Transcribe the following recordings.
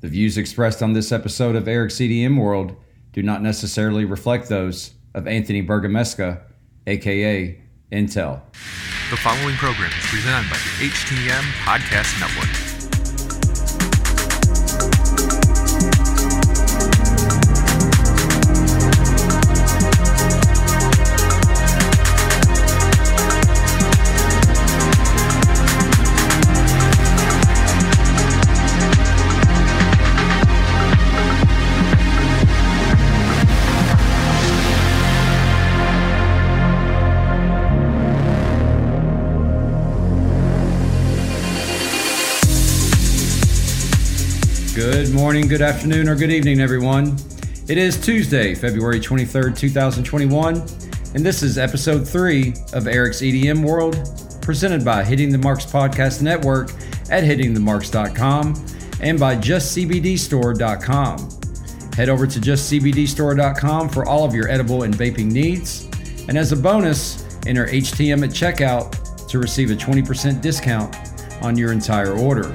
The views expressed on this episode of Eric's EDM World do not necessarily reflect those of Anthony Bergamesca, aka Entel. The following program is presented by the HTM Podcast Network. Good morning, good afternoon, or good evening, everyone. It is Tuesday, February 23rd, 2021, and this is episode three of Eric's EDM World, presented by Hitting the Marks Podcast Network at hittingthemarks.com and by justcbdstore.com. Head over to justcbdstore.com for all of your edible and vaping needs, and as a bonus, enter HTM at checkout to receive a 20% discount on your entire order.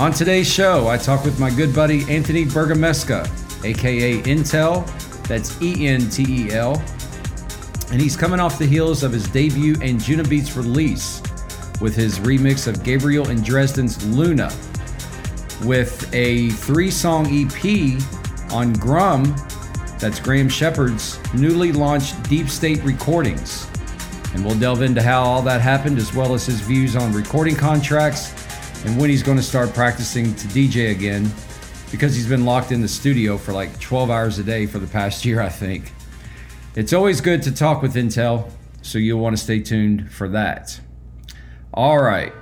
On today's show, I talk with my good buddy Anthony Bergamesca, aka Entel, that's E N T E L, and he's coming off the heels of his debut Anjunabeats release with his remix of Gabriel and Dresden's Luna, with a three song EP on Grum, that's Graeme Shepherd's newly launched Deep State Recordings. And we'll delve into how all that happened as well as his views on recording contracts and when he's going to start practicing to DJ again because he's been locked in the studio for like 12 hours a day for the past year, I think. It's always good to talk with Entel, so you'll want to stay tuned for that. All right.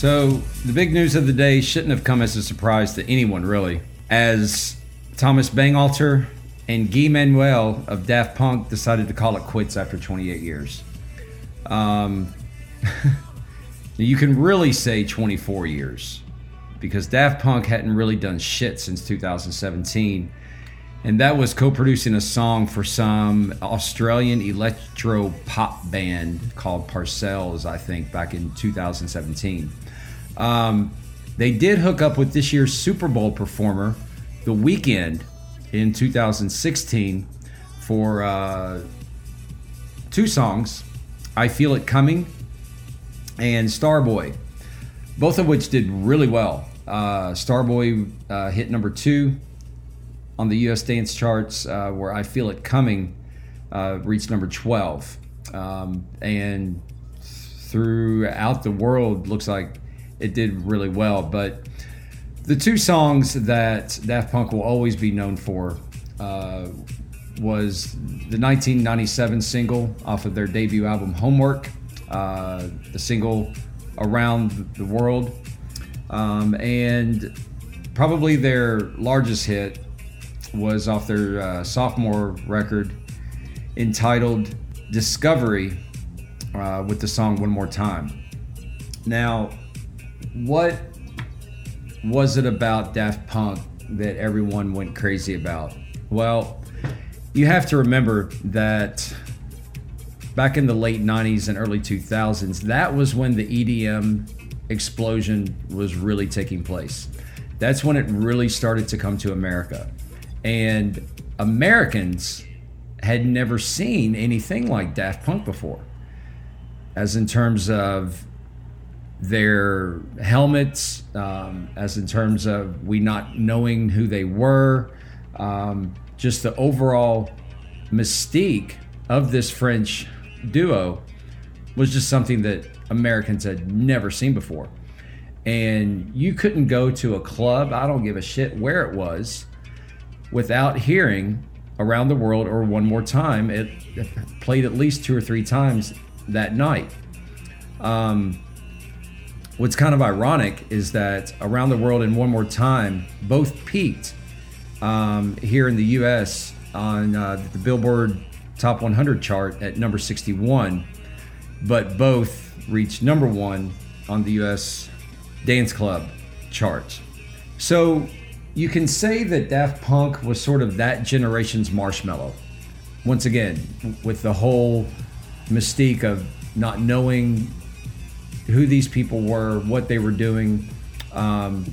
So, the big news of the day shouldn't have come as a surprise to anyone, really, as Thomas Bangalter and Guy Manuel of Daft Punk decided to call it quits after 28 years. Um, you can really say 24 years because Daft Punk hadn't really done shit since 2017. And that was co producing a song for some Australian electro pop band called Parcels, I think, back in 2017. Um, they did hook up with this year's Super Bowl performer, The Weeknd, in 2016 for uh, two songs I Feel It Coming and Starboy, both of which did really well. Uh, Starboy uh, hit number two on the US dance charts, uh, where I Feel It Coming uh, reached number 12. Um, and throughout the world, looks like it did really well. But the two songs that Daft Punk will always be known for uh, was the 1997 single off of their debut album Homework, uh, the single Around the World, um, and probably their largest hit was off their uh, sophomore record entitled Discovery uh, with the song One More Time. Now, what was it about Daft Punk that everyone went crazy about? Well, you have to remember that back in the late 90s and early 2000s, that was when the EDM explosion was really taking place. That's when it really started to come to America. And Americans had never seen anything like Daft Punk before, as in terms of their helmets, um, as in terms of we not knowing who they were, um, just the overall mystique of this French duo was just something that Americans had never seen before. And you couldn't go to a club, I don't give a shit where it was, without hearing around the world or one more time. It played at least two or three times that night. Um, what's kind of ironic is that around the world and one more time both peaked um, here in the U.S. on uh, the Billboard Top 100 chart at number 61, but both reached number one on the U.S. Dance Club chart. So you can say that Daft Punk was sort of that generation's Marshmello. Once again, with the whole mystique of not knowing who these people were, what they were doing. Um,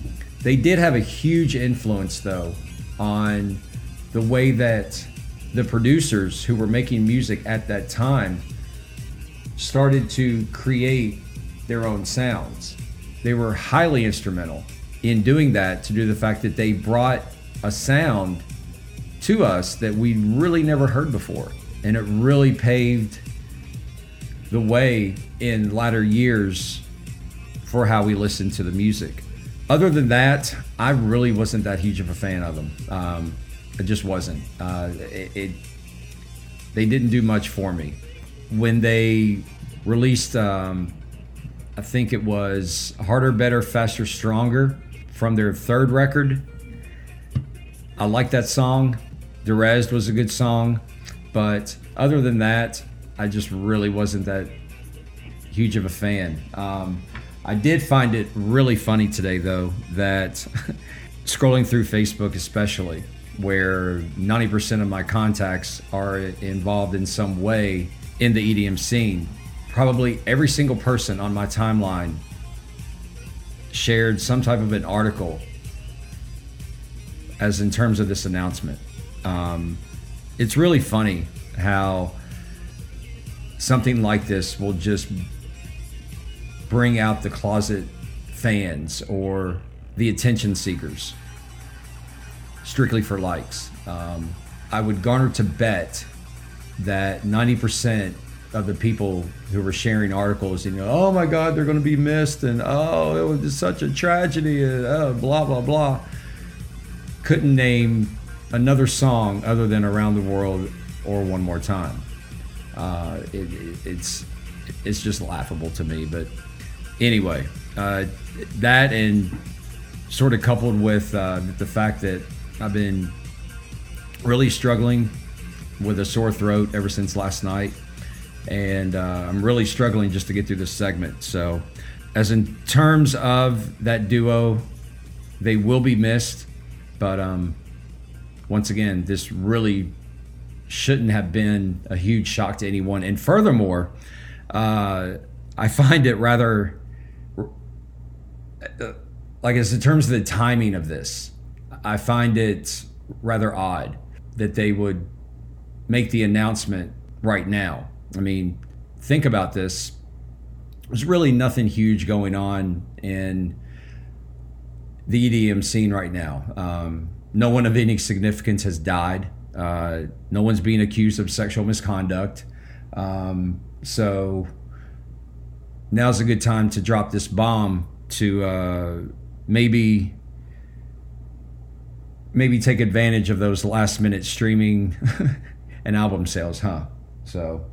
they did have a huge influence, though, on the way that the producers who were making music at that time started to create their own sounds. They were highly instrumental in doing that to do the fact that they brought a sound to us that we really never heard before. And it really paved the way in latter years for how we listen to the music. Other than that, I really wasn't that huge of a fan of them. Um, it just wasn't. Uh, it, it they didn't do much for me when they released. Um, I think it was harder, better, faster, stronger from their third record. I like that song. Derez was a good song, but other than that, I just really wasn't that huge of a fan. Um, I did find it really funny today, though, that scrolling through Facebook, especially, where 90% of my contacts are involved in some way in the EDM scene, probably every single person on my timeline shared some type of an article as in terms of this announcement. Um, it's really funny how something like this will just bring out the closet fans or the attention seekers strictly for likes. Um, I would garner to bet that 90% of the people who were sharing articles, you know, oh my God, they're going to be missed, and oh, it was just such a tragedy, and oh, blah, blah, blah, couldn't name another song other than Around the World or One More Time. Uh, it, it, it's it's just laughable to me. But anyway, uh, that and sort of coupled with uh, the fact that I've been really struggling with a sore throat ever since last night, and uh, I'm really struggling just to get through this segment. So, as in terms of that duo, they will be missed, but um, once again, this really shouldn't have been a huge shock to anyone. And furthermore, uh, I find it rather uh, like as in terms of the timing of this, I find it rather odd that they would make the announcement right now. I mean, think about this. There's really nothing huge going on in the EDM scene right now. Um, no one of any significance has died. Uh, no one's being accused of sexual misconduct. Um, so now's a good time to drop this bomb to uh, maybe maybe take advantage of those last minute streaming and album sales, huh? So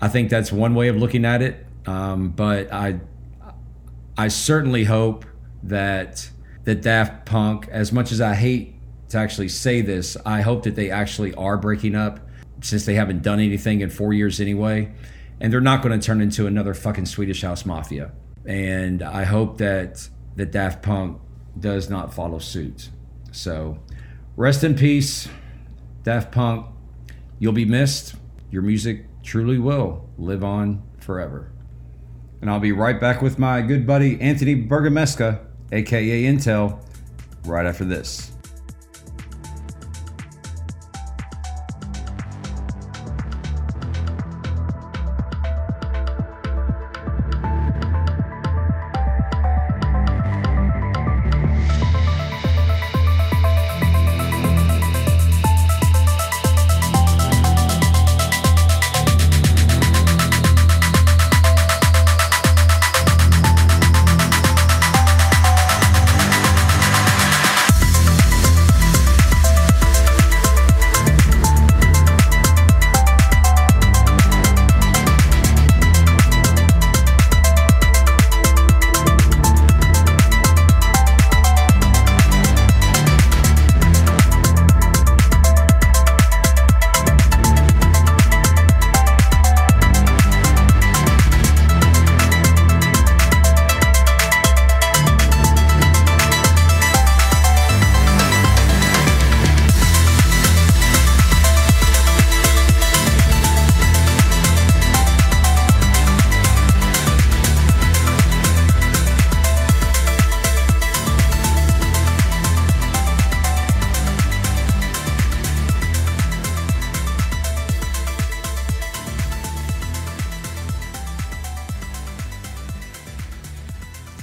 I think that's one way of looking at it. Um, but I I certainly hope that that Daft Punk, as much as I hate to actually say this, I hope that they actually are breaking up since they haven't done anything in four years anyway. And they're not going to turn into another fucking Swedish House Mafia. And I hope that that Daft Punk does not follow suit. So rest in peace, Daft Punk, you'll be missed. Your music truly will live on forever. And I'll be right back with my good buddy Anthony Bergamesca, aka Entel, right after this.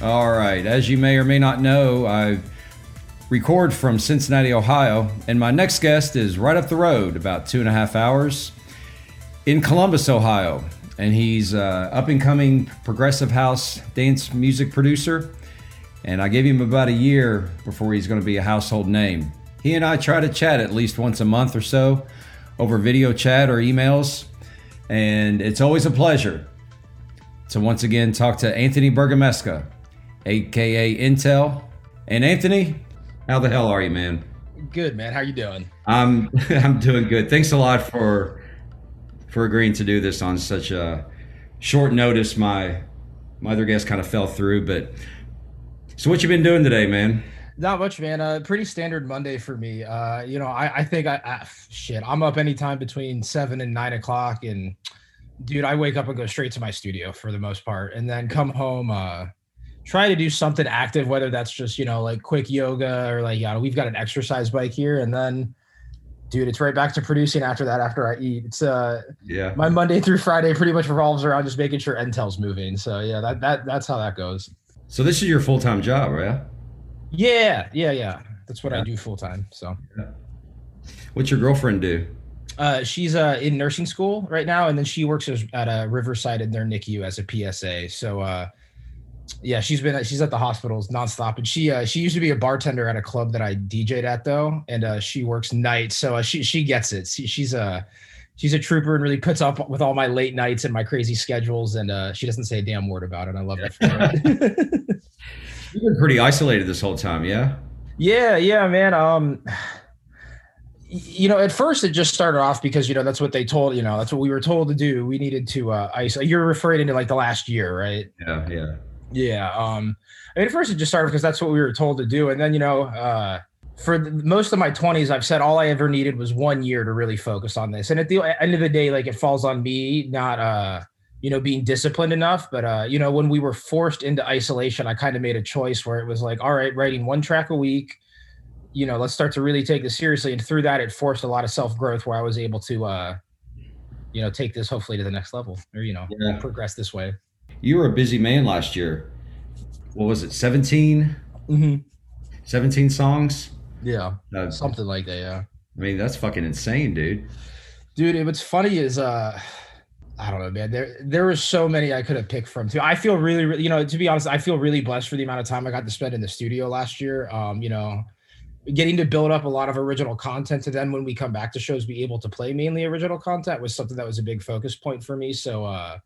All right. As you may or may not know, I record from Cincinnati, Ohio, and my next guest is right up the road, about two and a half hours, in Columbus, Ohio. And he's uh, up and coming progressive house dance music producer. And I gave him about a year before he's going to be a household name. He and I try to chat at least once a month or so over video chat or emails. And it's always a pleasure to once again talk to Anthony Bergamesca, aka Entel. And Anthony, how the hell are you, man? Good man. How you doing? I'm I'm doing good. Thanks a lot for for agreeing to do this on such a short notice. My my other guest kind of fell through, but so what you been doing today, man? Not much, man. Uh, pretty standard Monday for me. Uh, you know, I, I think I, I shit. I'm up anytime between seven and nine o'clock, and dude, I wake up and go straight to my studio for the most part, and then come home. Uh, try to do something active, whether that's just you know like quick yoga or like yeah, we've got an exercise bike here, and then. Dude, it's right back to producing after that. After I eat, it's uh Yeah. my Monday through Friday pretty much revolves around just making sure Entel's moving. So yeah, that that that's how that goes. So this is your full time job, right? Yeah, yeah, yeah. That's what I do full time. So What's your girlfriend do? uh, she's uh, in nursing school right now, and then she works as, at a Riverside in their NICU as a PSA. So uh, yeah, she's been she's at the hospitals nonstop, and she uh, she used to be a bartender at a club that I DJ'd at though, and uh, she works nights, so uh, she she gets it. She, she's a she's a trooper and really puts up with all my late nights and my crazy schedules, and uh, she doesn't say a damn word about it. I love it. You've been pretty isolated this whole time, yeah? Yeah, yeah, man. Um, you know, at first it just started off because you know that's what they told. You know, that's what we were told to do. We needed to uh, isolate. You're referring to like the last year, right? Yeah, yeah. Yeah. Um, I mean, at first it just started because that's what we were told to do, and then you know, uh, for the, most of my 20s, I've said all I ever needed was one year to really focus on this. And at the end of the day, like it falls on me, not uh, you know, being disciplined enough. But uh, you know, when we were forced into isolation, I kind of made a choice where it was like, all right, writing one track a week. You know, let's start to really take this seriously. And through that, it forced a lot of self growth where I was able to, uh, you know, take this hopefully to the next level, or you know, Yeah. progress this way. You were a busy man last year. What was it, 17? Mm-hmm. 17 songs? Yeah, Uh, something like that. Yeah. I mean, that's fucking insane, dude. dude what's funny is uh i don't know man there there were so many i could have picked from too i feel really, really you know to be honest i feel really blessed for the amount of time i got to spend in the studio last year um you know getting to build up a lot of original content to then when we come back to shows be able to play mainly original content was something that was a big focus point for me so uh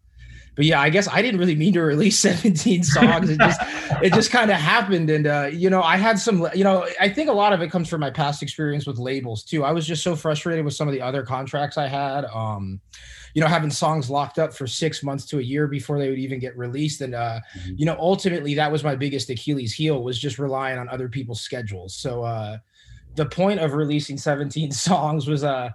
but yeah i guess i didn't really mean to release 17 songs. It just it just kind of happened. And uh you know i had some you know i think a lot of it comes from my past experience with labels too. I was just so frustrated with some of the other contracts i had um you know having songs locked up for six months to a year before they would even get released. And uh Mhm. you know ultimately that was my biggest achilles heel was just relying on other people's schedules. So uh the point of releasing 17 songs was uh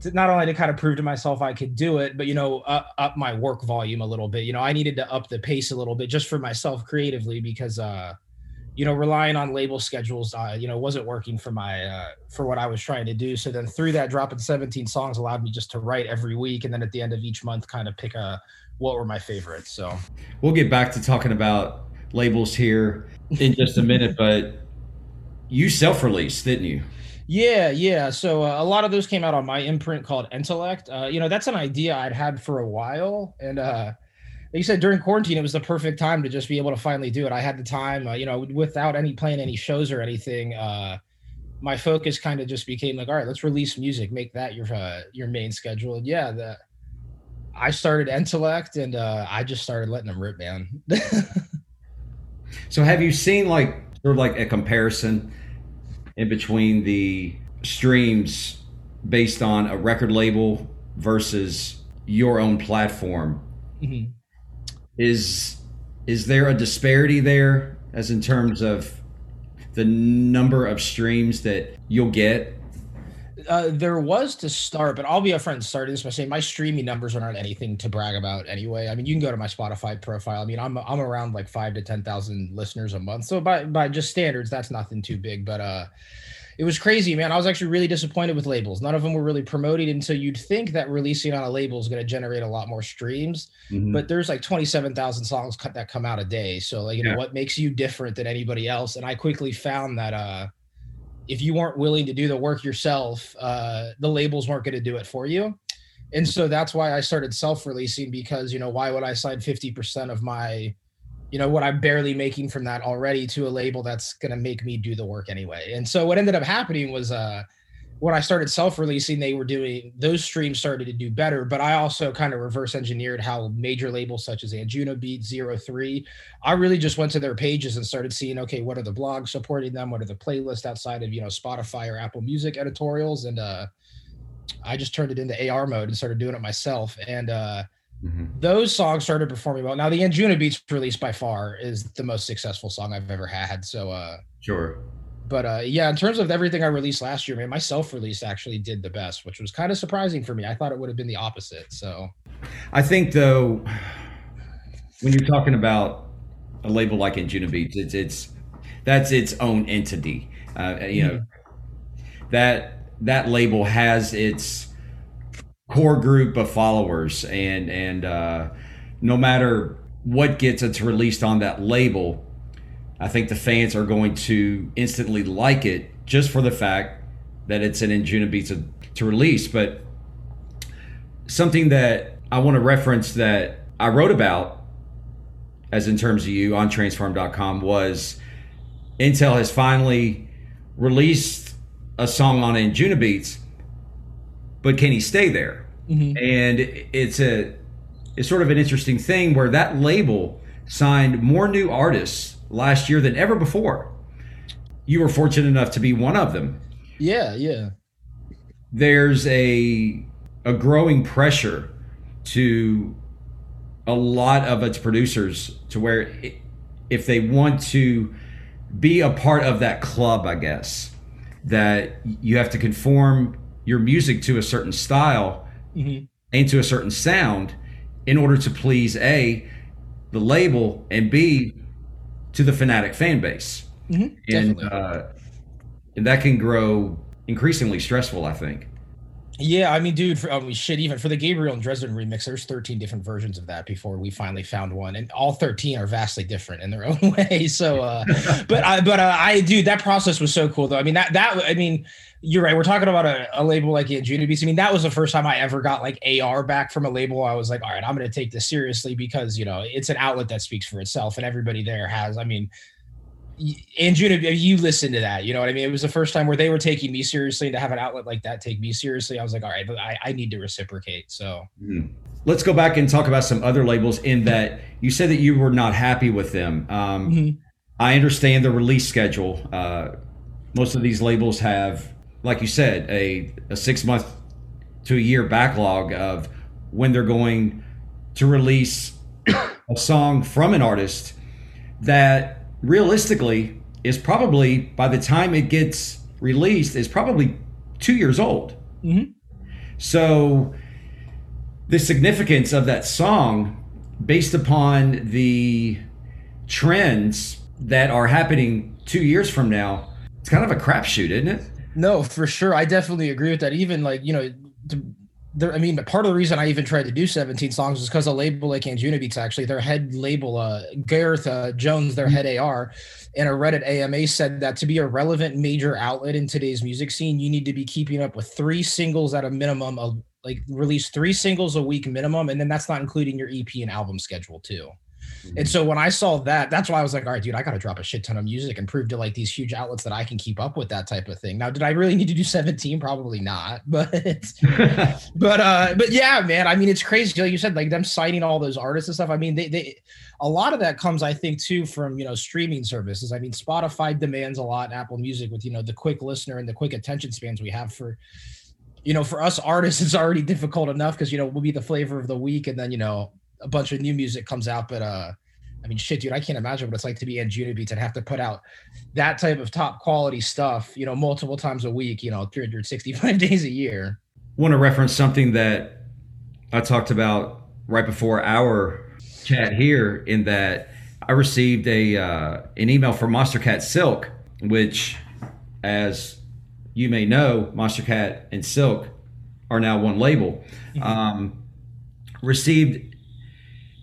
to not only to kind of prove to myself I could do it, but you know, up, my work volume a little bit. You know, I needed to up the pace a little bit just for myself creatively because uh you know, relying on label schedules, uh, you know, wasn't working for my uh, for what I was trying to do. So then through that, dropping 17 songs allowed me just to write every week, and then at the end of each month, kind of pick a what were my favorites. So We'll get back to talking about labels here in just a minute, but you self-released, didn't you? Yeah, yeah. So uh, a lot of those came out on my imprint called Intellect. Uh, you know, that's an idea I'd had for a while, and uh, you said during quarantine, it was the perfect time to just be able to finally do it. I had the time, uh, you know, without any playing any shows or anything. Uh, my focus kind of just became like, all right, let's release music, make that your uh, your main schedule. And yeah, the I started Intellect, and uh, I just started letting them rip, man. So have you seen like sort of like a comparison in between the streams based on a record label versus your own platform? Mhm. Is is there a disparity there as in terms of the number of streams that you'll get? Uh, there was to start, but I'll be upfront and start this by saying my streaming numbers are not anything to brag about anyway. I mean, you can go to my Spotify profile. I mean, I'm I'm around like five to ten thousand listeners a month. So by by just standards, that's nothing too big. But uh it was crazy, man. I was actually really disappointed with labels. None of them were really promoted until you'd think that releasing on a label is going to generate a lot more streams. Mhm. But there's like 27,000 songs cut that come out a day. So like, you Yeah. know, what makes you different than anybody else? And I quickly found that uh if you weren't willing to do the work yourself, uh, the labels weren't going to do it for you. And so that's why I started self-releasing because you know why would I sign 50% of my you know what I'm barely making from that already to a label that's going to make me do the work anyway. And so what ended up happening was uh when I started self-releasing they were doing those streams started to do better, but I also kind of reverse engineered how major labels such as Anjuna Beat, Zero Three, I really just went to their pages and started seeing, okay, what are the blogs supporting them? What are the playlists outside of, you know, Spotify or Apple Music editorials? And uh, I just turned it into AR mode and started doing it myself. And uh, Mhm. those songs started performing well. Now, the Anjuna Beats release by far is the most successful song I've ever had. So, uh, Sure. But uh, yeah, in terms of everything I released last year, man, my self release actually did the best, which was kind of surprising for me. I thought it would have been the opposite. So, I think though, when you're talking about a label like Anjuna Beats, it's it's that's its own entity. Uh, you know, that that label has its core group of followers, and and uh, no matter what gets it's released on that label, I think the fans are going to instantly like it just for the fact that it's an Anjuna Beats to, to release. But something that I want to reference that I wrote about, as in terms of you on transform.com, was Intel has finally released a song on Anjuna Beats, but can he stay there? Mm-hmm. And it's a it's sort of an interesting thing where that label signed more new artists last year than ever before. You were fortunate enough to be one of them yeah, yeah. there's a a growing pressure to a lot of its producers to where i- if they want to be a part of that club, I guess that you have to conform your music to a certain style Mhm. and to a certain sound in order to please a the label and b to the fanatic fan base. Mhm, and uh, and that can grow increasingly stressful i think Yeah, I mean, dude, for, I mean, shit, even for the Gabriel and Dresden remix, there's 13 different versions of that before we finally found one, and all 13 are vastly different in their own way. So, uh, but I, but uh, I, dude, that process was so cool, though. I mean, that that I mean, you're right. We're talking about a, a label like Beats. I mean, that was the first time I ever got like AR back from a label. I was like, all right, I'm going to take this seriously because you know it's an outlet that speaks for itself, and everybody there has. I mean. Y- Anjuna, you listen to that, you know what I mean? It was the first time where they were taking me seriously and to have an outlet like that take me seriously. I was like, all right, but I, I need to reciprocate. So let's go back and talk about some other labels in that you said that you were not happy with them um, Mhm. i understand the release schedule uh, most of these labels have like you said a, a six month to a year backlog of when they're going to release a song from an artist that realistically is probably by the time it gets released is probably two years old. Mhm. So the significance of that song, based upon the trends that are happening two years from now, it's kind of a crapshoot, isn't it? No, for sure. I definitely agree with that. Even like, you know, to, there, I mean, part of the reason I even tried to do 17 songs is because a label like Anjuna Beats, actually, their head label, uh, Gareth uh, Jones, their head AR, in a Reddit AMA said that to be a relevant major outlet in today's music scene, you need to be keeping up with three singles at a minimum of like release three singles a week minimum. And then that's not including your EP and album schedule, too. And so when I saw that, that's why I was like, all right, dude, I got to drop a shit ton of music and prove to like these huge outlets that I can keep up with that type of thing. Now, did I really need to do 17? Probably not, but but uh but yeah, man, I mean it's crazy. Like you said, like them citing all those artists and stuff. I mean, they they a lot of that comes, I think, too, from you know, streaming services. I mean, Spotify demands a lot, Apple Music with you know the quick listener and the quick attention spans we have for you know, for us artists, it's already difficult enough because you know we'll be the flavor of the week, and then you know a bunch of new music comes out. But uh, I mean, shit, dude, I can't imagine what it's like to be in Juna Beats and have to put out that type of top quality stuff, you know, multiple times a week, you know, 365 days a year. want to reference something that I talked about right before our chat here in that I received a uh, an email from Monstercat Silk, which, as you may know, Monstercat and Silk are now one label. Um, received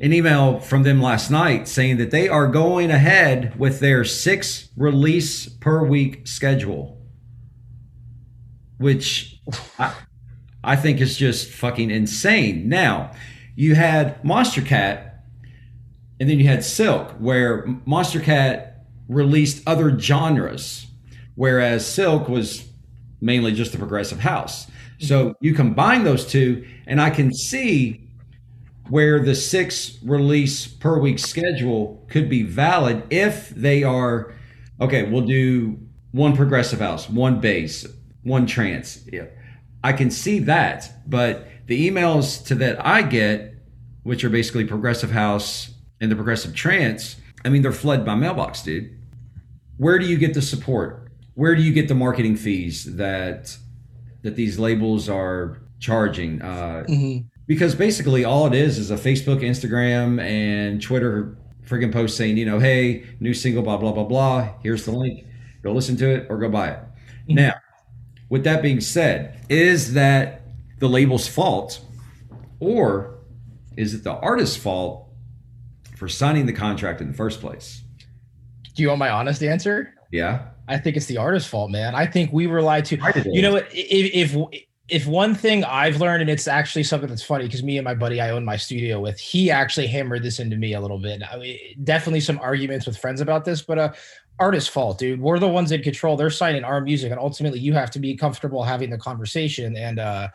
an email from them last night saying that they are going ahead with their six release per week schedule, which I, I think is just fucking insane. Now, you had Monstercat and then you had Silk, where Monstercat released other genres, whereas Silk was mainly just the progressive house. So you combine those two, and I can see where the six release per week schedule could be valid if they are okay. We'll do one progressive house, one bass, one trance. Yeah, I can see that, but the emails to that I get, which are basically progressive house and the progressive trance, I mean they're flooded by mailbox, dude. Where do you get the support? Where do you get the marketing fees that that these labels are charging? Uh, because basically all it is is a Facebook, Instagram, and Twitter friggin' post saying, you know, hey, new single, blah blah blah blah. Here's the link. Go listen to it or go buy it. Mm-hmm. Now, with that being said, is that the label's fault, or is it the artist's fault for signing the contract in the first place? Do you want my honest answer? Yeah. I think it's the artist's fault, man. I think we were lied to. Right it You know what? If, if if one thing I've learned, and it's actually something that's funny because me and my buddy I own my studio with, he actually hammered this into me a little bit. I mean, definitely some arguments with friends about this, but uh, artist's fault, dude. We're the ones in control. They're signing our music, and ultimately, you have to be comfortable having the conversation. And uh,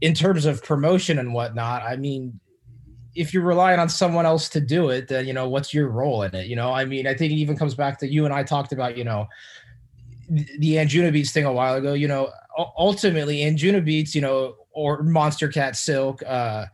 in terms of promotion and whatnot, I mean, if you're relying on someone else to do it, then you know what's your role in it. You know, I mean, I think it even comes back to you and I talked about, you know, the Anjuna Beats thing a while ago. You know, u- Anjuna Beats, you know, or Monstercat Silk, uh,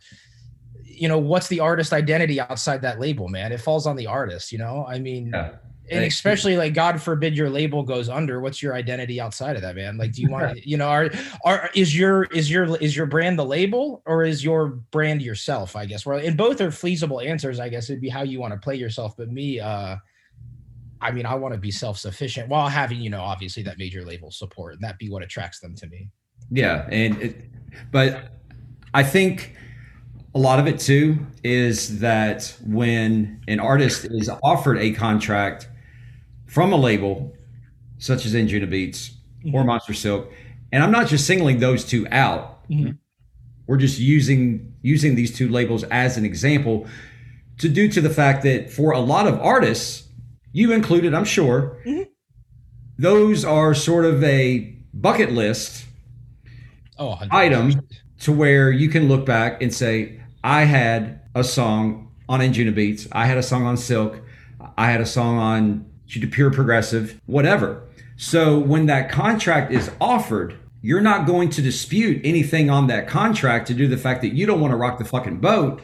you know, what's the artist identity outside that label, man? It falls on the artist. You know, I mean, Yeah. and especially like God forbid your label goes under. What's your identity outside of that, man? Like, do you want, you know, are are is your is your is your brand the label or is your brand yourself? I guess. Well, and both are feasible answers. I guess it'd be how you want to play yourself. But me, uh, I mean, I want to be self sufficient while having, you know, obviously that major label support, and that be what attracts them to me. Yeah, and it, but I think a lot of it too is that when an artist is offered a contract from a label such as Anjuna Beats or Monster Silk, and I'm not just singling those two out. Mhm. We're just using using these two labels as an example to due to the fact that for a lot of artists, you included, I'm sure, mm-hmm. those are sort of a bucket list Oh, 100%. item to where you can look back and say, I had a song on Anjuna Beats, I had a song on Silk, I had a song on Pure Progressive, whatever. So when that contract is offered, you're not going to dispute anything on that contract to do the fact that you don't want to rock the fucking boat.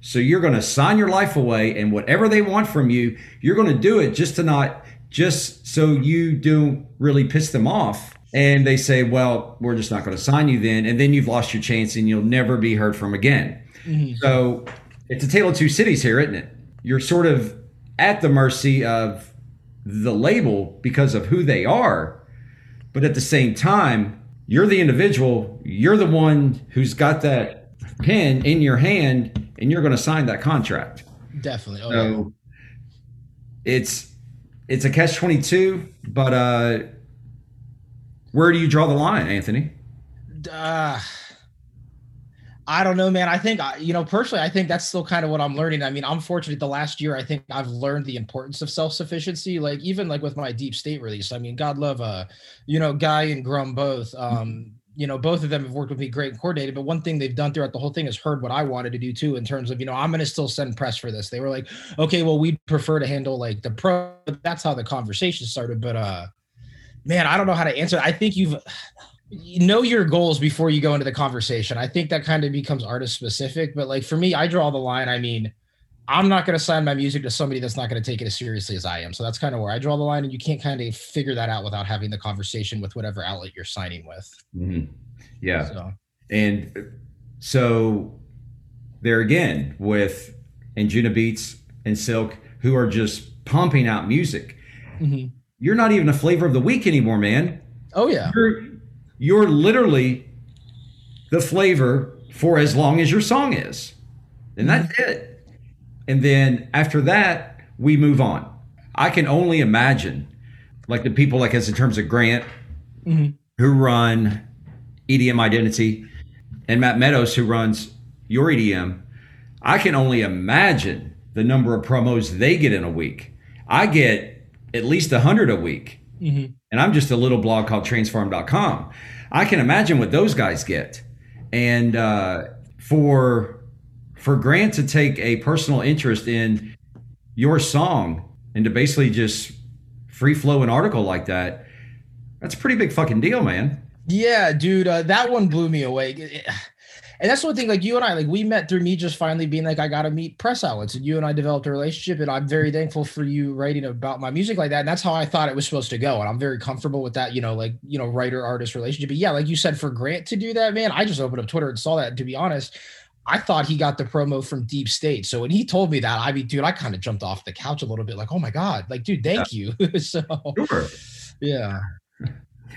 So you're going to sign your life away and whatever they want from you, you're going to do it just to not just so you don't really piss them off and they say, "Well, we're just not going to sign you then," and then you've lost your chance and you'll never be heard from again. Mm-hmm. So it's a tale of two cities here, isn't it? You're sort of at the mercy of the label because of who they are, but at the same time, you're the individual. You're the one who's got that pen in your hand, and you're going to sign that contract. Definitely. Oh, yeah. So it's it's a catch twenty two, but uh, where do you draw the line, Anthony? uh, I don't know, man. I think I- you know personally, I think that's still kind of what I'm learning. I mean, I'm fortunate. The last year, I think I've learned the importance of self sufficiency. Like even like with my deep state release. I mean, God love uh, you know, Guy and Grum both. Um, you know, both of them have worked with me great and coordinated. But one thing they've done throughout the whole thing is heard what I wanted to do too, in terms of you know, I'm going to still send press for this. They were like, okay, well, we'd prefer to handle like the pro. That's how the conversation started. But uh, man, I don't know how to answer. I think you've you know your goals before you go into the conversation. I think that kind of becomes artist specific, but like for me, I draw the line. I mean, I'm not going to sign my music to somebody that's not going to take it as seriously as I am. So that's kind of where I draw the line, and you can't kind of figure that out without having the conversation with whatever outlet you're signing with. Mhm. Yeah, So and so there again with Anjuna Beats and Silk, who are just pumping out music. Mhm. You're not even a flavor of the week anymore, man. oh yeah, You're you're literally the flavor for as long as your song is, and that's it. And then after that, we move on. I can only imagine, like the people like us in terms of Grant, Mhm. who run EDM Identity, and Matt Meadows, who runs your EDM. I can only imagine the number of promos they get in a week. I get at least a hundred a week Mhm. and I'm just a little blog called transform.com. I can imagine what those guys get. And uh, for for Grant to take a personal interest in your song and to basically just free flow an article like that, that's a pretty big fucking deal, man. Yeah, dude, uh, that one blew me away. And that's one thing, like you and I, like we met through me just finally being like, I got to meet press outlets, and you and I developed a relationship, and I'm very thankful for you writing about my music like that. And that's how I thought it was supposed to go, and I'm very comfortable with that, you know, like you know, writer artist relationship. But yeah, like you said, for Grant to do that, man, I just opened up Twitter and saw that. To be honest, I thought he got the promo from Deep State. So when he told me that, I mean, dude, I kind of jumped off the couch a little bit, like, oh my god, like, dude, thank you. so Sure. yeah,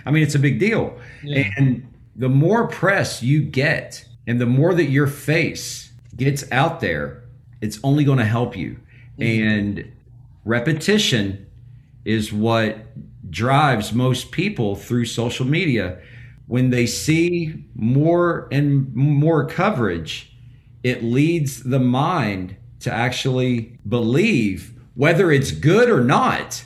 I mean, it's a big deal. yeah. And the more press you get and the more that your face gets out there, it's only going to help you. Mm-hmm. And repetition is what drives most people through social media. When they see more and more coverage, it leads the mind to actually believe whether it's good or not.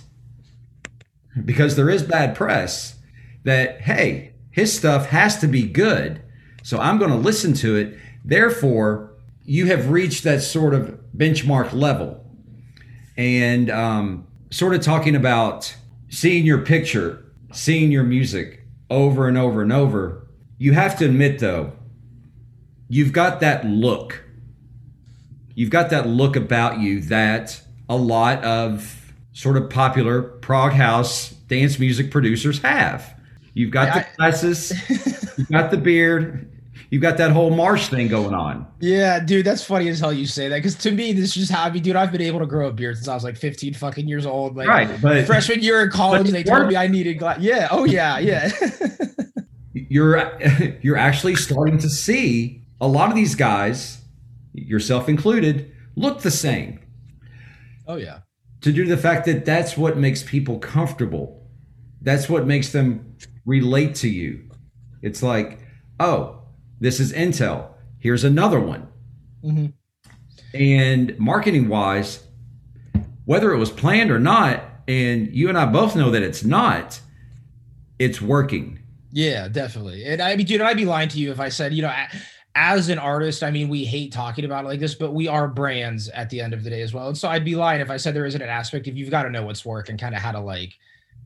Because there is bad press that hey his stuff has to be good so i'm going to listen to it. Therefore you have reached that sort of benchmark level. And um, sort of talking about seeing your picture seeing your music over and over and over you have to admit though you've got that look you've got that look about you that a lot of sort of popular prog house dance music producers have. You've got the glasses, you've got the beard, you've got that whole marsh thing going on. Yeah, dude, that's funny as hell you say that because to me, this is just how I mean, dude, I've been able to grow a beard since I was like 15 fucking years old. Like, Right, but freshman year in college, they told me I needed glass. Yeah, oh yeah, yeah. you're you're actually starting to see a lot of these guys, yourself included, look the same. oh yeah. to do the fact that that's what makes people comfortable. That's what makes them relate to you. It's like, oh, this is Entel. Here's another one. Mhm. And marketing wise, whether it was planned or not, and you and I both know that it's not, it's working. Yeah, definitely. And I mean, dude, I'd be lying to you if I said, you know, a- as an artist, I mean, we hate talking about it like this, but we are brands at the end of the day as well. And so I'd be lying if I said there isn't an aspect if you've got to know what's work and kind of how to like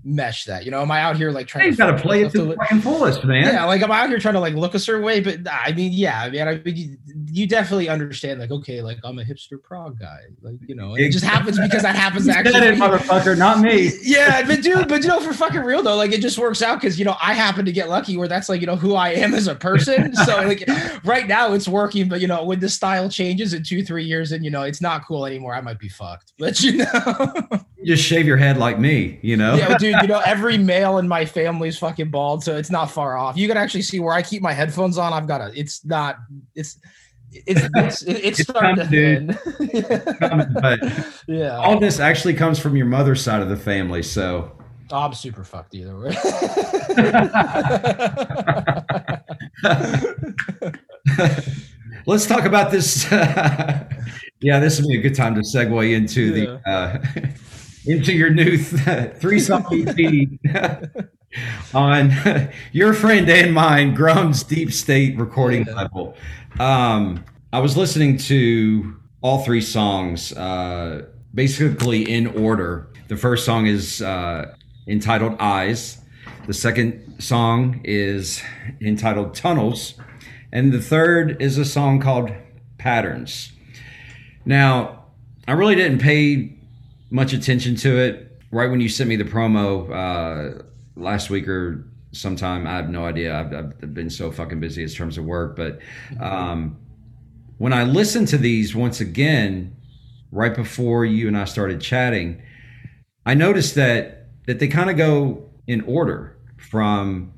mesh that? You know, am I out here like trying You to got to play it to the fucking fullest, man. yeah, like I'm out here trying to like look a certain way, but nah, I mean, yeah, I mean, I mean, you, you definitely understand, like, okay, like I'm a hipster prog guy, like you know, it just happens because that happens to actually. it, motherfucker, not me. yeah, but dude, but you know, for fucking real though, like it just works out because you know I happen to get lucky where that's like you know who I am as a person. So like right now it's working, but you know when the style changes in two three years and you know it's not cool anymore, I might be fucked. But you know, just shave your head like me, you know? yeah, dude, you know every male in my family's fucking bald, so it's not far off. You can actually see where I keep my headphones on. I've got a. It's not. It's. It's it's it's, It's starting to thin. yeah, all this actually comes from your mother's side of the family, so I'm super fucked either way. let's talk about this. yeah, this would be a good time to segue into the uh, into your new th- three song EP on your friend and mine, Grum's Deep State recording Yeah. level. Um, I was listening to all three songs uh, basically in order. The first song is uh, entitled Eyes. The second song is entitled Tunnels. And the third is a song called Patterns. Now, I really didn't pay much attention to it right when you sent me the promo uh, last week or sometime. I have no idea. I've, I've been so fucking busy in terms of work. But um, when I listened to these once again, right before you and I started chatting, I noticed that that they kind of go in order from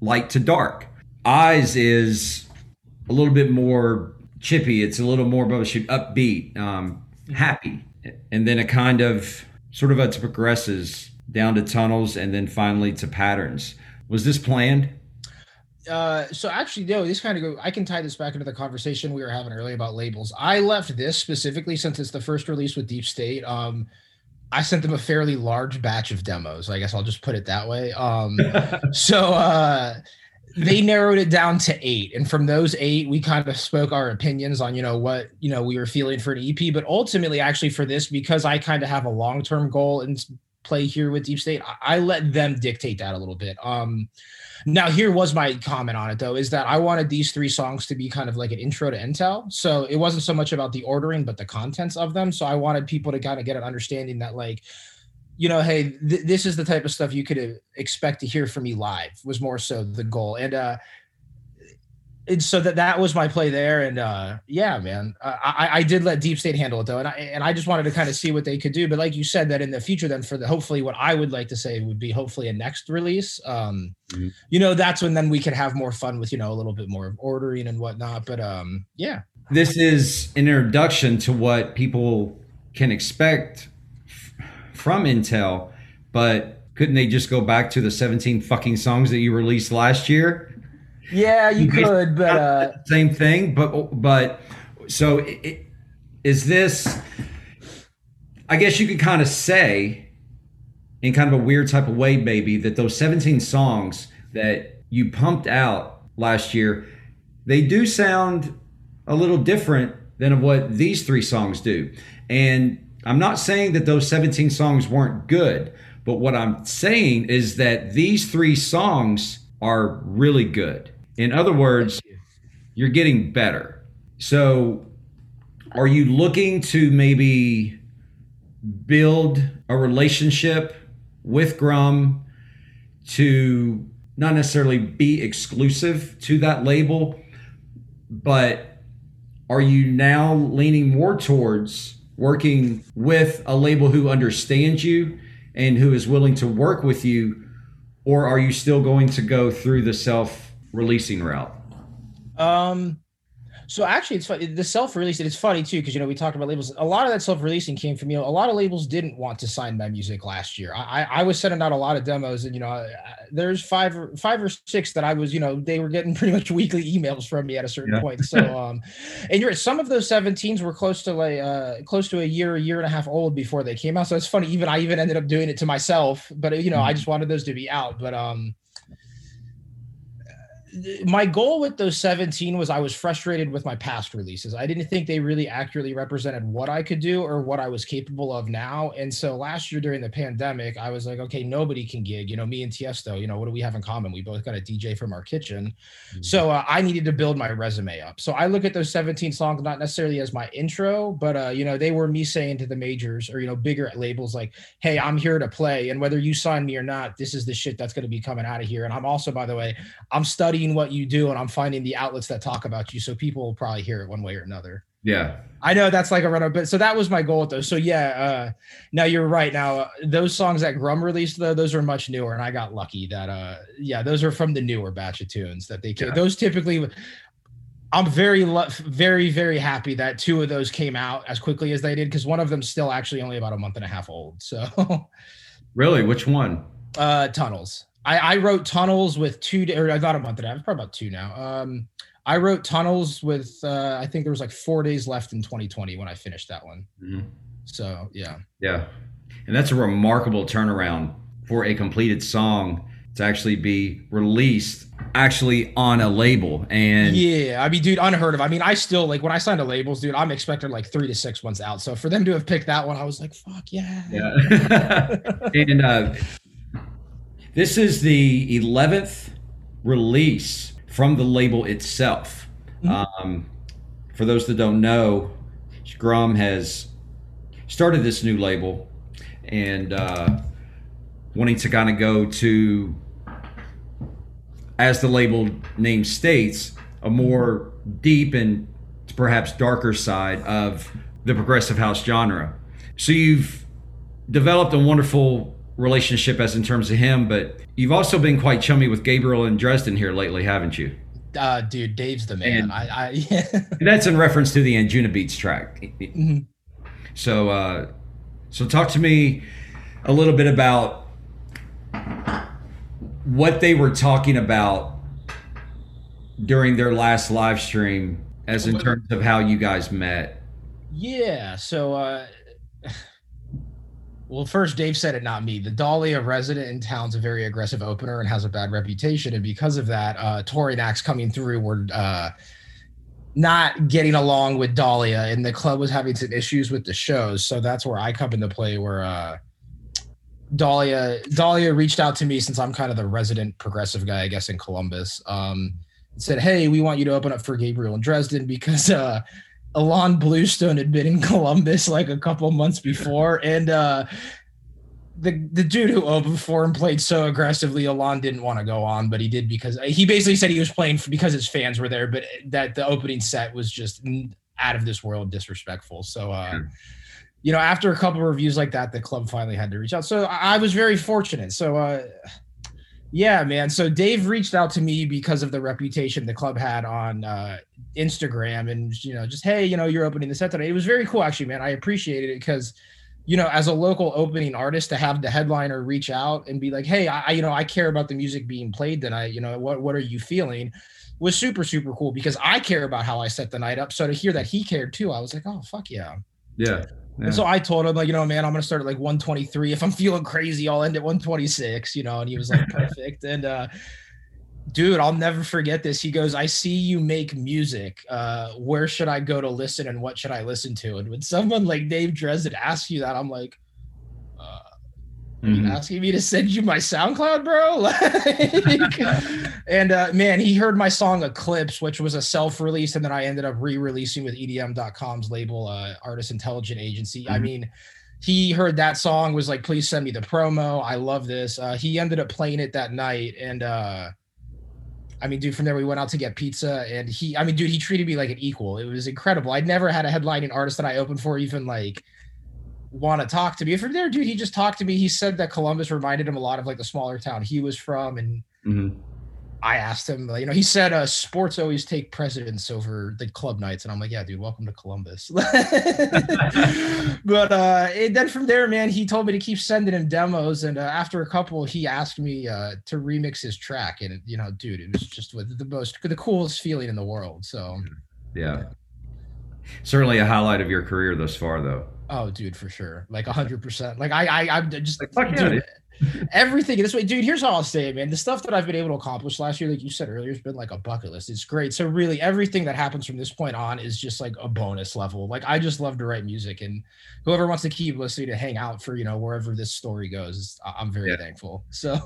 light to dark. Eyes is a little bit more chippy. It's a little more upbeat, um, happy, and then it kind of sort of it progresses down to tunnels and then finally to patterns. Was this planned? uh so actually no this kind of go i can tie this back into the conversation we were having earlier about labels i left this specifically since it's the first release with deep state um i sent them a fairly large batch of demos i guess i'll just put it that way um so uh they narrowed it down to eight and from those eight we kind of spoke our opinions on you know what you know we were feeling for an ep but ultimately actually for this because i kind of have a long-term goal and play here with deep state I, I let them dictate that a little bit um now, here was my comment on it though, is that I wanted these three songs to be kind of like an intro to Entel. So it wasn't so much about the ordering, but the contents of them. So I wanted people to kind of get an understanding that, like, you know, hey, th- this is the type of stuff you could expect to hear from me live, was more so the goal. And, uh, and so that that was my play there, and uh, yeah, man, I, I did let Deep State handle it though, and I and I just wanted to kind of see what they could do. But like you said, that in the future, then for the hopefully, what I would like to say would be hopefully a next release. Um, Mhm. you know, that's when then we could have more fun with you know a little bit more of ordering and whatnot. But um, yeah, This is an introduction to what people can expect from Entel, but couldn't they just go back to the 17 fucking songs that you released last year? yeah, you could, but uh, same thing but but so it, it, is this i guess you could kind of say in kind of a weird type of way maybe that those 17 songs that you pumped out last year they do sound a little different than of what these three songs do and i'm not saying that those 17 songs weren't good but what i'm saying is that these three songs are really good in other words you're getting better. So, are you looking to maybe build a relationship with Grum to not necessarily be exclusive to that label, but are you now leaning more towards working with a label who understands you and who is willing to work with you, or are you still going to go through the self releasing route? Um, so actually, it's funny. The self-release. It's funny too because you know we talked about labels. A lot of that self-releasing came from you know a lot of labels didn't want to sign my music last year. I I, was sending out a lot of demos, and you know I- there's five or five or six that I was you know they were getting pretty much weekly emails from me at a certain Yeah. point. So um, and you're some of those 17s were close to like uh close to a year, a year and a half old before they came out. So it's funny. Even I even ended up doing it to myself, but you know I just wanted those to be out. But um my goal with those 17 was I was frustrated with my past releases. I didn't think they really accurately represented what I could do or what I was capable of now. And so last year during the pandemic, I was like, okay, nobody can gig. You know, me and Tiesto, you know, what do we have in common? We both got a DJ from our kitchen. So uh, I needed to build my resume up. So I look at those 17 songs not necessarily as my intro, but uh, you know, they were me saying to the majors or you know, bigger labels like, "Hey, I'm here to play, and whether you sign me or not, this is the shit that's going to be coming out of here." And I'm also, by the way, I'm studying what you do, and I'm finding the outlets that talk about you, so people will probably hear it one way or another. Yeah. I know that's like a run up, but so that was my goal with those. So yeah, uh, now you're right. Now uh, those songs that Grum released though, those are much newer, and I got lucky that uh, yeah, those are from the newer batch of tunes that they came. Yeah. Those typically, I'm very very very happy that two of those came out as quickly as they did because one of them's still actually only about a month and a half old. So Really? Which one? uh, tunnels. I, I wrote tunnels with two, or not a month and a half, probably about two now. Um, I wrote tunnels with uh, I think there was like four days left in 2020 when I finished that one. Mhm. So yeah. Yeah. And that's a remarkable turnaround for a completed song to actually be released actually on a label. And Yeah, I mean, dude, unheard of. I mean, I still like when I signed to labels, dude. I'm expecting like three to six months out. So for them to have picked that one, I was like, "Fuck yeah!" Yeah. and uh, this is the 11th release from the label itself. Um, for those that don't know, Grum has started this new label and uh, wanting to kind of go to, as the label name states, a more deep and perhaps darker side of the progressive house genre. So you've developed a wonderful relationship as in terms of him, but you've also been quite chummy with Gabriel and Dresden here lately, haven't you? Uh, dude, Dave's the man. And- I, I yeah. That's in reference to the Anjuna Beats track. Mhm. So, uh, so talk to me a little bit about what they were talking about during their last live stream, as in terms of how you guys met. Yeah. So, uh, well, first, Dave said it, not me. The Dahlia resident in town's a very aggressive opener and has a bad reputation. And because of that, uh, and Axe coming through were uh, not getting along with Dahlia, and the club was having some issues with the shows. So that's where I come into play, where uh, Dahlia Dahlia reached out to me since I'm kind of the resident progressive guy, I guess, in Columbus. Um, said, "Hey, we want you to open up for Gabriel and Dresden because." Uh, Ilan Bluestone had been in Columbus like a couple months before, and uh, the the dude who opened for him played so aggressively. Alon didn't want to go on, but he did because he basically said he was playing because his fans were there, but that the opening set was just out of this world disrespectful. So, uh, Yeah. you know, after a couple of reviews like that, the club finally had to reach out. So I I was very fortunate. So, uh, yeah, man. So Dave reached out to me because of the reputation the club had on uh, Instagram and you know just hey you know you're opening the set today. It was very cool actually, man. I appreciated it because you know as a local opening artist to have the headliner reach out and be like hey I you know I care about the music being played tonight. You know what what are you feeling? Was super super cool because I care about how I set the night up. So to hear that he cared too, I was like oh fuck yeah. Yeah. Yeah. And so I told him, like, you know, man, I'm gonna start at like 123. If I'm feeling crazy, I'll end at 126, you know. And he was like, perfect. and uh dude, I'll never forget this. He goes, I see you make music. Uh, where should I go to listen and what should I listen to? And when someone like Dave Dresden asks you that, I'm like, you Mhm. asking me to send you my SoundCloud, bro? Like, and uh, man, he heard my song Eclipse, which was a self-release, and then I ended up re-releasing with E EDM.com's label, uh, Artist Intelligence Agency. I Mhm. mean, he heard that song, was like, please send me the promo. I love this. Uh, he ended up playing it that night, and uh, I mean, dude, from there we went out to get pizza, and he, I mean, dude, he treated me like an equal. It was incredible. I'd never had a headlining artist that I opened for even like want to talk to me. From there, dude, he just talked to me. He said that Columbus reminded him a lot of like the smaller town he was from, and Mhm. I asked him, you know, he said uh, sports always take precedence over the club nights, and I'm like, yeah, dude, welcome to Columbus. but uh, and then from there, man, he told me to keep sending him demos, and uh, after a couple, he asked me uh, to remix his track, and you know, dude, it was just with the most, the coolest feeling in the world. So, Yeah. Certainly a highlight of your career thus far, though. Oh, dude, for sure, like hundred percent. Like I, I, I'm just Like, fuck yeah, everything this way, dude. Here's how I'll say it, man. The stuff that I've been able to accomplish last year, like you said earlier, has been like a bucket list. It's great. So really, everything that happens from this point on is just like a bonus level. Like I just love to write music, and whoever wants to keep listening to hang out for you know wherever this story goes, I'm very Yeah. thankful. So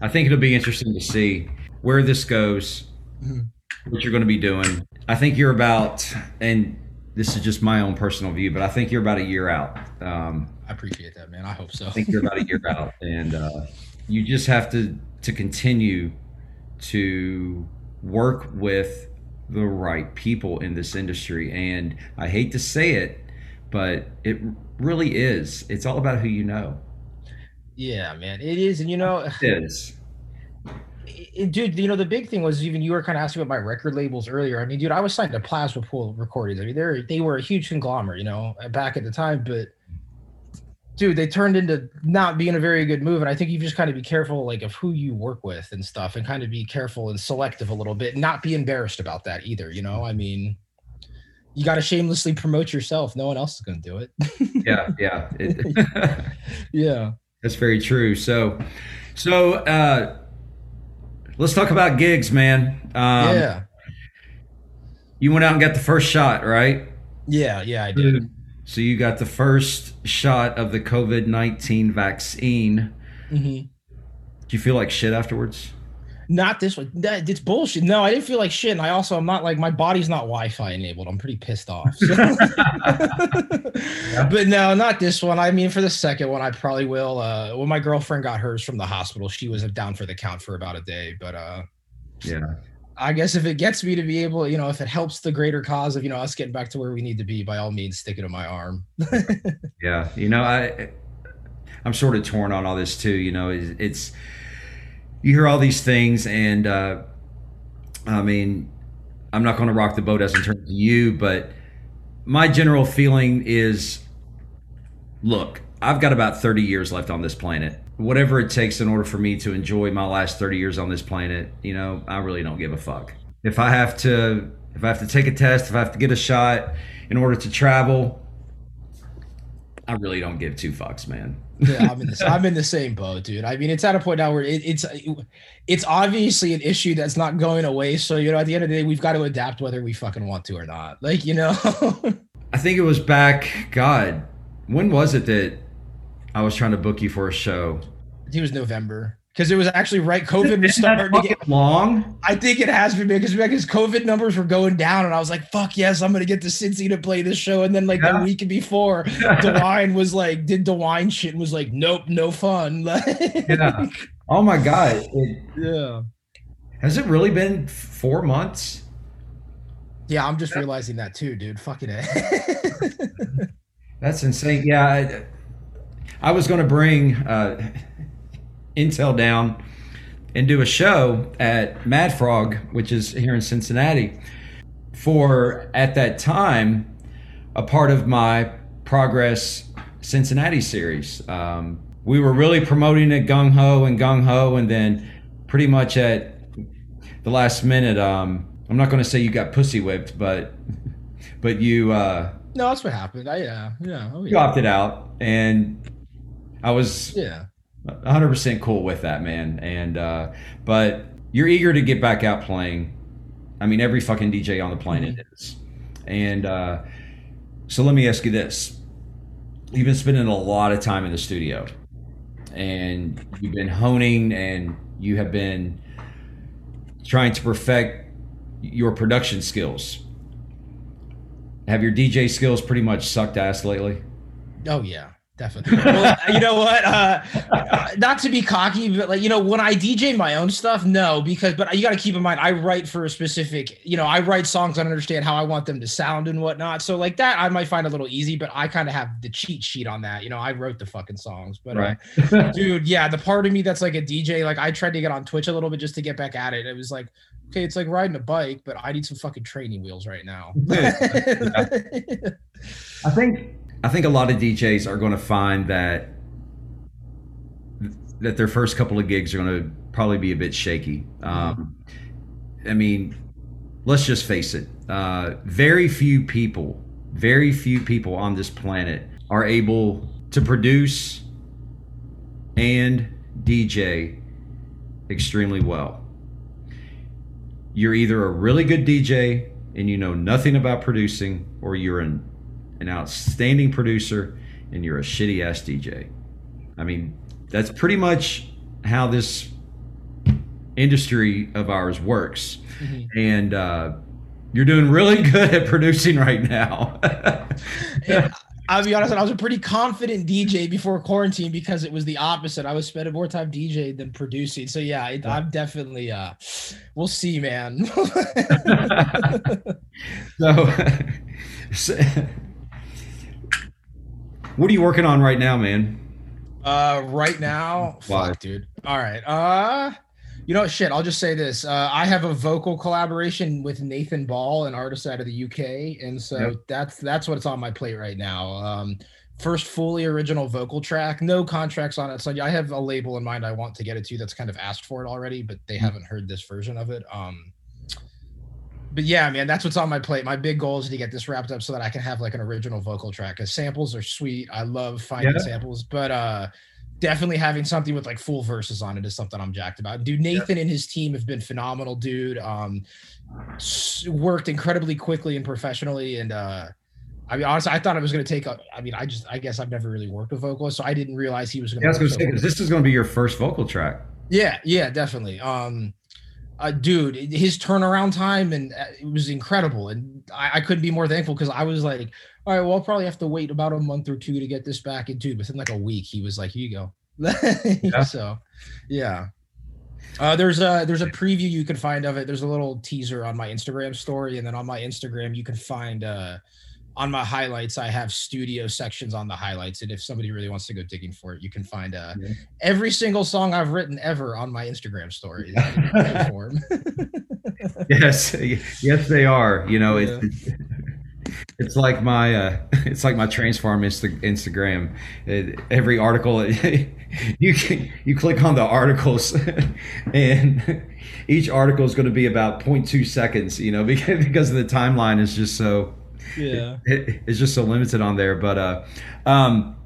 I think it'll be interesting to see where this goes, Mhm. what you're going to be doing. I think you're about, and this is just my own personal view, but I think you're about a year out. Um, I appreciate that, man. I hope so. I think you're about a year out, and uh, you just have to to continue to work with the right people in this industry. And I hate to say it, but it really is. It's all about who you know. Yeah, man, it is, and you know, It is. Dude, you know, the big thing was even you were kind of asking about my record labels earlier. I mean, dude, I was signed to Plasma Pool Recordings. I mean, they're they were a huge conglomerate, you know, back at the time, but dude, they turned into not being a very good move. And I think you just kind of be careful, like, of who you work with and stuff, and kind of be careful and selective a little bit, not be embarrassed about that either. You know, I mean, you got to shamelessly promote yourself. No one else is going to do it. Yeah, yeah. It, yeah. That's very true. So, so uh, let's talk about gigs, man. Um, yeah. You went out and got the first shot, right? Yeah. Yeah. I did. So you got the first shot of the COVID nineteen vaccine. hmm Did you feel like shit afterwards? Not this one. That it's bullshit. No, I didn't feel like shit. And I also I'm not like my body's not Wi-Fi enabled. I'm pretty pissed off. so- But no, not this one. I mean, for the second one, I probably will. Uh when my girlfriend got hers from the hospital, she was down for the count for about a day. But uh Yeah. I guess if it gets me to be able, you know, if it helps the greater cause of, you know, us getting back to where we need to be, by all means, stick it in my arm. Yeah. You know, I I'm sort of torn on all this too. You know, it's, it's you hear all these things, and uh, I mean, I'm not going to rock the boat as in terms of you, but my general feeling is, look, I've got about 30 years left on this planet. Whatever it takes in order for me to enjoy my last 30 years on this planet, you know, I really don't give a fuck. If I have to, if I have to take a test, if I have to get a shot in order to travel, I really don't give two fucks, man. Yeah, I'm in the I'm in the same boat, dude. I mean, it's at a point now where it, it's it's obviously an issue that's not going away. So you know, at the end of the day, we've got to adapt whether we fucking want to or not. Like you know, I think it was back, God, when was it that I was trying to book you for a show? it was November because it was actually right. COVID was starting to get. long? I think it has been because because COVID numbers were going down, and I was like, "Fuck yes, I'm gonna get to Cincy to play this show." And then like Yeah. the week before, DeWine was like, did DeWine shit and was like, "Nope, no fun." Yeah. Oh my God. It, yeah. has it really been four months? Yeah, I'm just realizing that too, dude. Fucking it. That's insane. Yeah. I, I was going to bring uh, Entel down and do a show at Mad Frog, which is here in Cincinnati, for at that time a part of my Progress Cincinnati series. Um, we were really promoting it gung ho and gung ho, and then pretty much at the last minute, um, I'm not going to say you got pussy whipped, but but you. Uh, no, that's what happened. I yeah, yeah, oh, you opted out and i was yeah. 100% cool with that man. And uh but you're eager to get back out playing. I mean every fucking dj on the planet is. And uh so let me ask you this. You've been spending a lot of time in the studio. And you've been honing and you have been trying to perfect your production skills. Have your dj skills pretty much sucked ass lately? Oh yeah, definitely. well, you know what? Uh, uh, not to be cocky, but like you know, when I DJ my own stuff, no, because but you got to keep in mind, I write for a specific. You know, I write songs and understand how I want them to sound and whatnot. So like that, I might find a little easy, but I kind of have the cheat sheet on that. You know, I wrote the fucking songs, but uh, dude, yeah, the part of me that's like a DJ, like I tried to get on Twitch a little bit just to get back at it. It was like, okay, it's like riding a bike, but I need some fucking training wheels right now. I think I think a lot of DJs are going to find that that their first couple of gigs are going to probably be a bit shaky. Um, I mean, let's just face it. Uh, very few people, very few people on this planet are able to produce and DJ extremely well. You're either a really good DJ and you know nothing about producing, or you're an, an outstanding producer and you're a shitty ass DJ. I mean, that's pretty much how this industry of ours works. And uh, you're doing really good at producing right now. I'll be honest, I was a pretty confident DJ before quarantine because it was the opposite. I was spending more time DJ than producing. So yeah, it, I'm definitely. uh We'll see, man. so, so- what are you working on right now, man? uh Right now, Why? fuck, dude. All right. Uh You know, shit. I'll just say this. Uh, I have a vocal collaboration with Nathan Ball, an artist out of the UK, and so Yep. that's that's what's on my plate right now. Um, first fully original vocal track, no contracts on it. So I have a label in mind I want to get it to that's kind of asked for it already, but they haven't heard this version of it. Um, but yeah, man, that's what's on my plate. My big goal is to get this wrapped up so that I can have like an original vocal track. Because samples are sweet. I love finding Yeah. samples, but uh, definitely having something with like full verses on it is something I'm jacked about. Dude, Nathan and his team have been phenomenal, dude. Um, worked incredibly quickly and professionally, and uh, I mean, honestly, I thought it was going to take. A, I mean, I just, I guess I've never really worked with vocalists, so I didn't realize he was going Yeah, I was to. going to say 'cause this is going to be your first vocal track. Yeah, yeah, definitely. Um, uh, dude, his turnaround time and uh, it was incredible, and I, I couldn't be more thankful because I was like, all right, well, I'll probably have to wait about a month or two to get this back in tune. Within like a week, he was like, here you go. So, yeah. Uh, there's a there's a preview you can find of it. There's a little teaser on my Instagram story, and then on my Instagram you can find uh, on my highlights. I have studio sections on the highlights, and if somebody really wants to go digging for it, you can find uh, Yeah. every single song I've written ever on my Instagram story. yes, yes, they are. You know, Yeah. it's it's like my uh, it's like my transform Insta- Instagram. It, every article you can, you click on the articles, and each article is going to be about 0.2 seconds. You know, because because the timeline is just so yeah. it, it's just so limited on there. But uh, um,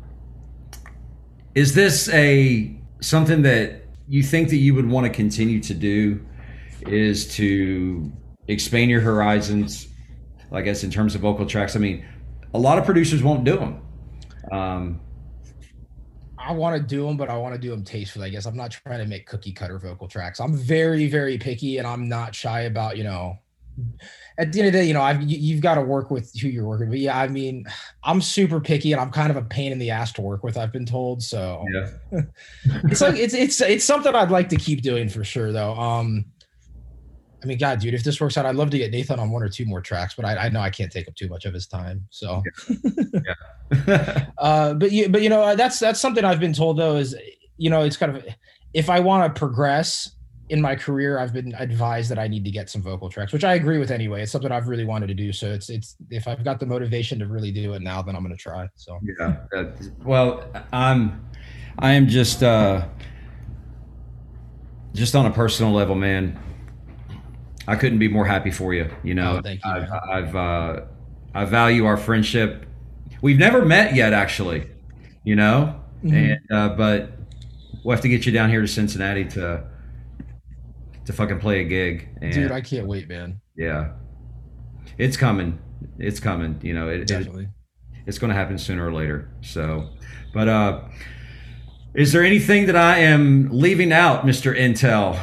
is this a something that you think that you would want to continue to do? Is to expand your horizons, I guess, in terms of vocal tracks. I mean, a lot of producers won't do them. Um, I want to do them, but I want to do them tastefully. I guess I'm not trying to make cookie cutter vocal tracks. I'm very, very picky, and I'm not shy about you know. At the end of the day, you know, I've you, you've got to work with who you're working. But yeah, I mean, I'm super picky, and I'm kind of a pain in the ass to work with. I've been told, so yeah. it's like it's it's it's something I'd like to keep doing for sure, though. Um, I mean, God, dude, if this works out, I'd love to get Nathan on one or two more tracks, but I, I know I can't take up too much of his time. So, yeah. uh, but you, but you know, that's that's something I've been told though is, you know, it's kind of if I want to progress in my career, I've been advised that I need to get some vocal tracks, which I agree with anyway. It's something I've really wanted to do. So it's it's if I've got the motivation to really do it now, then I'm gonna try. So Yeah. Well, I'm, I am just, uh, just on a personal level, man. I couldn't be more happy for you. You know, Oh, thank you, I've. I've, uh, I value our friendship. We've never met yet, actually. You know, Mhm. and uh, but we'll have to get you down here to Cincinnati to, to fucking play a gig. And dude, I can't wait, man. yeah, it's coming. It's coming. You know, it, it, Definitely. it's going to happen sooner or later. So, but uh, is there anything that I am leaving out, Mister Entel?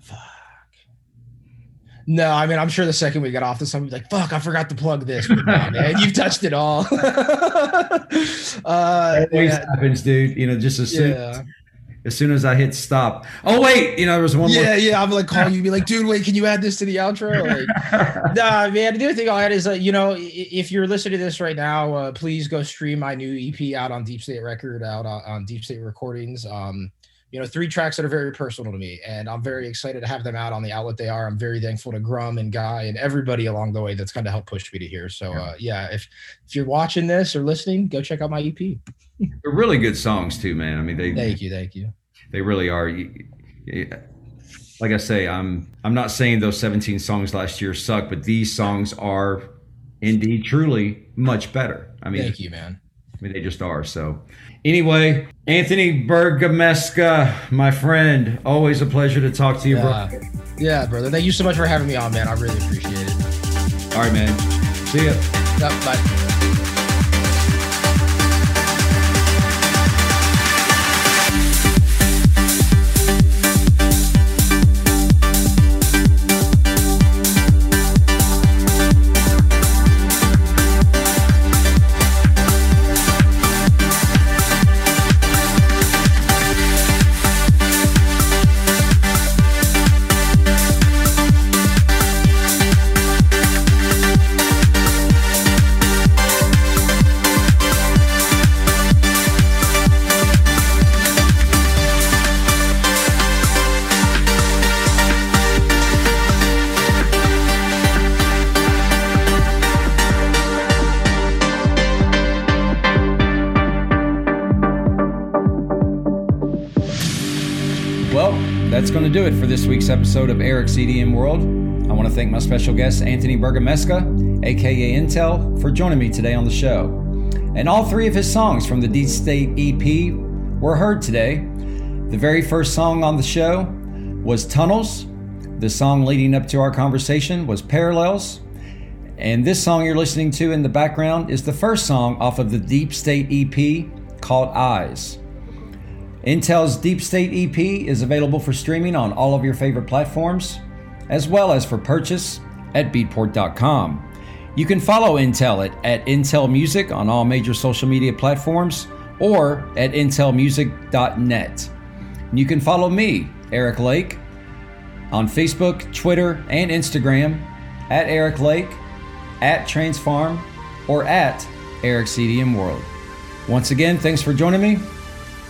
Fuck. No, I mean, I'm sure the second we got off this, somebody's like, fuck, I forgot to plug this. But man, you've touched it all. uh, Always yeah, happens, dude. You know, just as soon yeah, as soon as I hit stop. Oh wait, you know there was one yeah, yeah. I'm like calling you, be like, dude, wait, can you add this to the outro? Like, nah, man. The other thing I'll add is, uh, you know, if you're listening to this right now, uh, please go stream my new EP out on Deep State Record, out on, on Deep State Recordings. Um, you know, three tracks that are very personal to me, and I'm very excited to have them out on the outlet they are. I'm very thankful to Grum and Guy and everybody along the way that's kind of helped push me to here. So, uh, yeah, if if you're watching this or listening, go check out my EP. They're really good songs too, man. I mean, they Thank you, thank you. They really are. Like I say, I'm I'm not saying those 17 songs last year suck, but these songs are indeed truly much better. I mean, Thank you, man. I mean, they just are. So, anyway, Anthony Bergamesca, my friend, always a pleasure to talk to you, Yeah. bro. Yeah, brother. Thank you so much for having me on, man. I really appreciate it. All right, man. See ya. Yep, bye. This week's episode of Eric's EDM World. I want to thank my special guest, Anthony Bergamesca, aka Entel, for joining me today on the show. And all three of his songs from the Deep State EP were heard today. The very first song on the show was Tunnels. The song leading up to our conversation was Parallels. And this song you're listening to in the background is the first song off of the Deep State EP called Eyes. Entel's Deep State EP is available for streaming on all of your favorite platforms, as well as for purchase at beatport.com. You can follow Entel at, at Entel Music on all major social media platforms or at entelmusic.net. You can follow me, Eric Lake, on Facebook, Twitter, and Instagram at Eric Lake, at Transfarm, or at Eric's EDM World. Once again, thanks for joining me,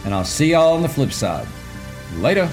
and I'll see y'all on the flip side. Later.